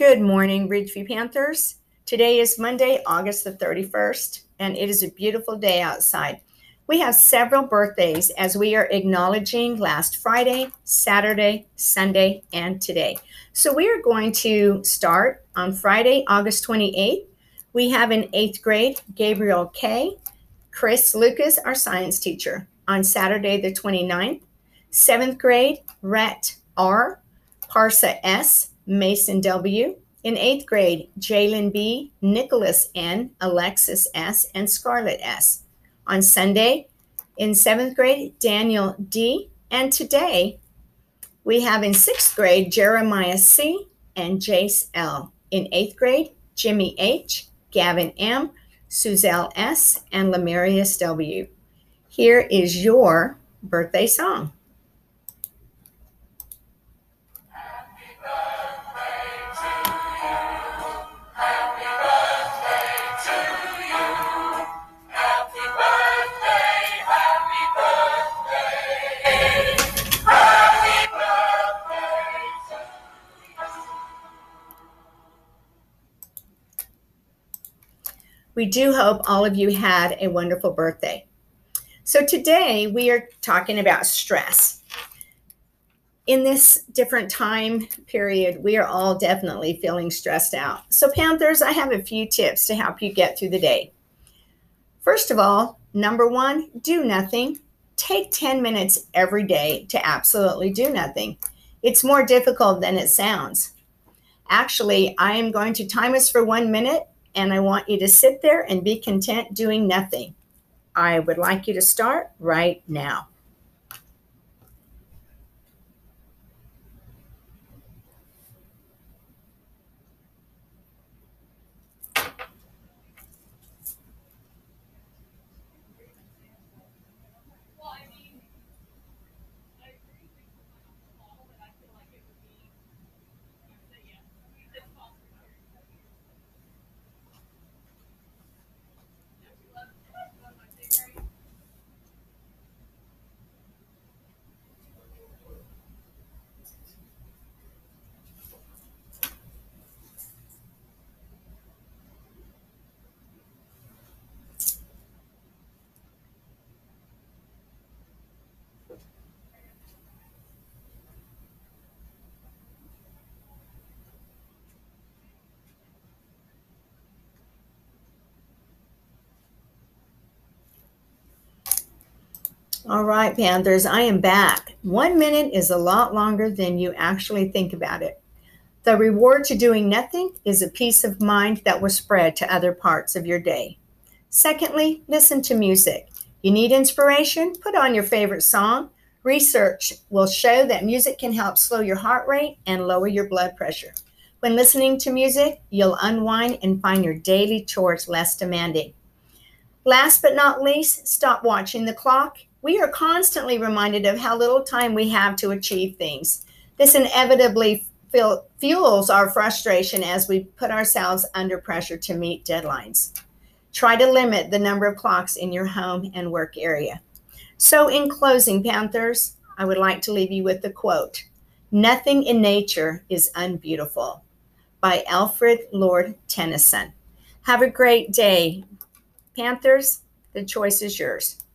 Good morning, Ridgeview Panthers. Today is Monday, August the 31st, and it is a beautiful day outside. We have several birthdays as we are acknowledging last Friday, Saturday, Sunday, and today. So we are going to start on Friday, August 28th. We have in eighth grade Gabriel K., Chris Lucas, our science teacher. On Saturday, the 29th, seventh grade, Rhett R., Parsa S., Mason W. In eighth grade, Jalen B., Nicholas N., Alexis S., and Scarlett S. On Sunday, in seventh grade, Daniel D. And today, we have in sixth grade, Jeremiah C. and Jace L. In eighth grade, Jimmy H., Gavin M., Suzelle S., and Lamarius W. Here is your birthday song. We do hope all of you had a wonderful birthday. So, today we are talking about stress. In this different time period, we are all definitely feeling stressed out. So, Panthers, I have a few tips to help you get through the day. First of all, number one, do nothing. Take 10 minutes every day to absolutely do nothing. It's more difficult than it sounds. Actually, I am going to time us for one minute and I want you to sit there and be content doing nothing. I would like you to start right now. All right, Panthers, I am back. One minute is a lot longer than you actually think about it. The reward to doing nothing is a peace of mind that will spread to other parts of your day. Secondly, listen to music. You need inspiration? Put on your favorite song. Research will show that music can help slow your heart rate and lower your blood pressure. When listening to music, you'll unwind and find your daily chores less demanding. Last but not least, stop watching the clock we are constantly reminded of how little time we have to achieve things. This inevitably fuels our frustration as we put ourselves under pressure to meet deadlines. Try to limit the number of clocks in your home and work area. So, in closing, Panthers, I would like to leave you with the quote Nothing in nature is unbeautiful by Alfred Lord Tennyson. Have a great day. Panthers, the choice is yours.